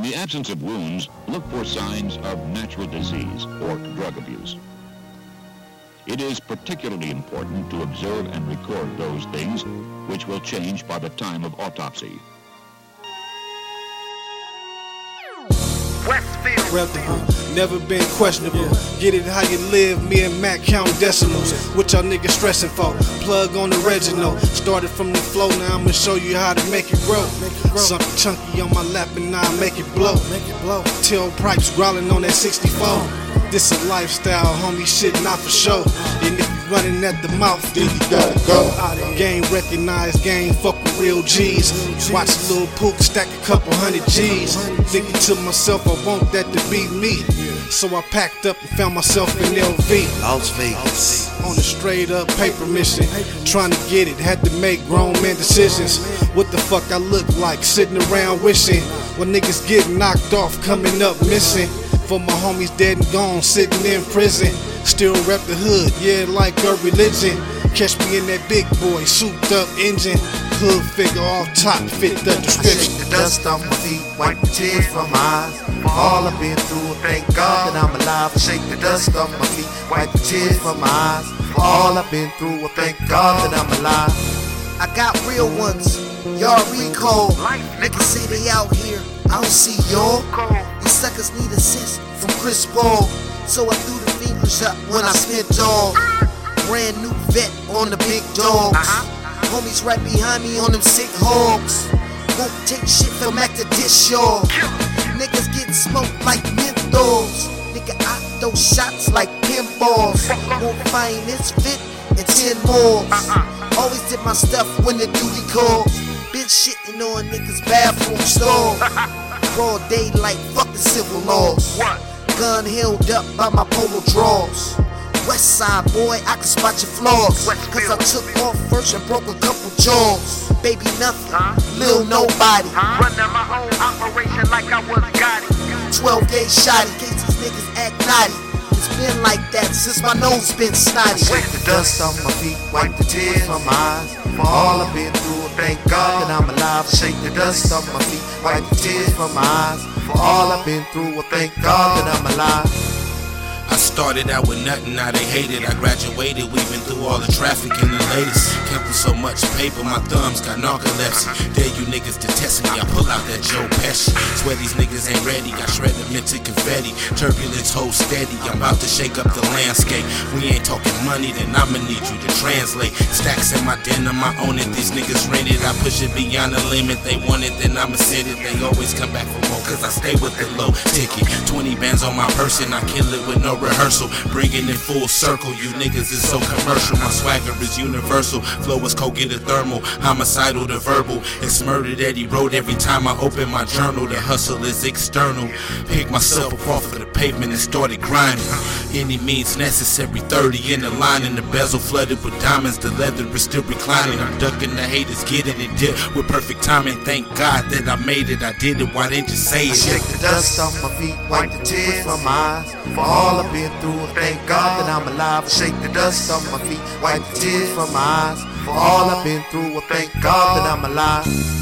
In the absence of wounds, look for signs of natural disease or drug abuse. It is particularly important to observe and record those things which will change by the time of autopsy. Westfield. Never been questionable. Get it how you live, me and Mac count decimals. What y'all niggas stressing for? Plug on the Reginald. Started from the flow, now I'ma show you how to make it grow. Something chunky on my lap and now I make it blow. Till Pripes growling on that 64. This a lifestyle, homie, shit not for show. And if you running at the mouth, then you gotta go. Game recognized, game fuck with real G's. Watch a little pook stack a couple hundred G's. Thinking to myself, I want that to be me. So I packed up and found myself in LV. Las Vegas. On a straight up paper mission. Trying to get it, had to make grown man decisions. What the fuck I look like, sitting around wishing. When niggas get knocked off, coming up missing. For my homies dead and gone, sitting in prison. Still rep the hood, yeah, like a religion. Catch me in that big boy, souped up engine. Hood figure off top, fit the description. Shake the dust off my feet, wipe the tears from my eyes. All I've been through, thank God that I'm alive. I Shake the dust off my feet, wipe the tears from my eyes. All I've been through, thank God that I'm alive. I got real ones, y'all recall. Niggas say they out here, I don't see y'all. Suckers need assist from Chris Paul. So I threw the fingers up when I spit dog. Brand new vet on the big dogs. Homies right behind me on them sick hogs. Won't take shit from Mac to dish y'all. Niggas getting smoked like menthols. Nigga, I throw shots like pinballs. Won't find this fit in 10 more. Always did my stuff when the duty calls. Been shitting on niggas' bathroom stall. Broad daylight, fuck the civil laws. Gun held up by my polo drawers. West side boy, I can spot your flaws. Cause I took off first and broke a couple jaws. Baby, nothing, lil nobody. Running my own operation like I was Gotti. 12 gauge shot in case these niggas act naughty. It's been like that since my nose been snotty. Shake the dust off my feet, wipe the tears from my eyes. All I've been through, thank God that I'm alive. Shake the dust off my feet, wipe the tears from my eyes. For all I've been through, I thank God that I'm alive. I started out with nothing, now they hate it. I graduated, weaving through all the traffic and the latest. Counting so much paper, my thumbs got narcolepsy. Dare you niggas test me, I pull out that Joe Pesci. Swear these niggas ain't ready, I shred them into confetti. Turbulence hold steady, I'm about to shake up the landscape. We ain't talking money, then I'ma need you to translate. Stacks in my denim, I own it, these niggas rent it. I push it beyond the limit, they want it, then I'ma send it. They always come back for more, cause I stay with the low ticket. 20 bands on my person, I kill it with no rehearsal. Bringing it full circle. You niggas is so commercial. My swagger is universal. Flow is cold, get it thermal. Homicidal to verbal. It's murder that he wrote every time I open my journal. The hustle is external. Pick myself up off of the pavement and started grinding. Any means necessary. 30 in the line and the bezel flooded with diamonds. The leather is still reclining. I'm ducking the haters, getting it dip with perfect timing. Thank God that I made it. I did it. Why didn't you say I it? shake the dust off my feet, wipe the tears from my eyes. For all I've been through, thank God that I'm alive. Shake the dust off my feet, wipe the tears from my eyes. For all I've been through, I thank God that I'm alive.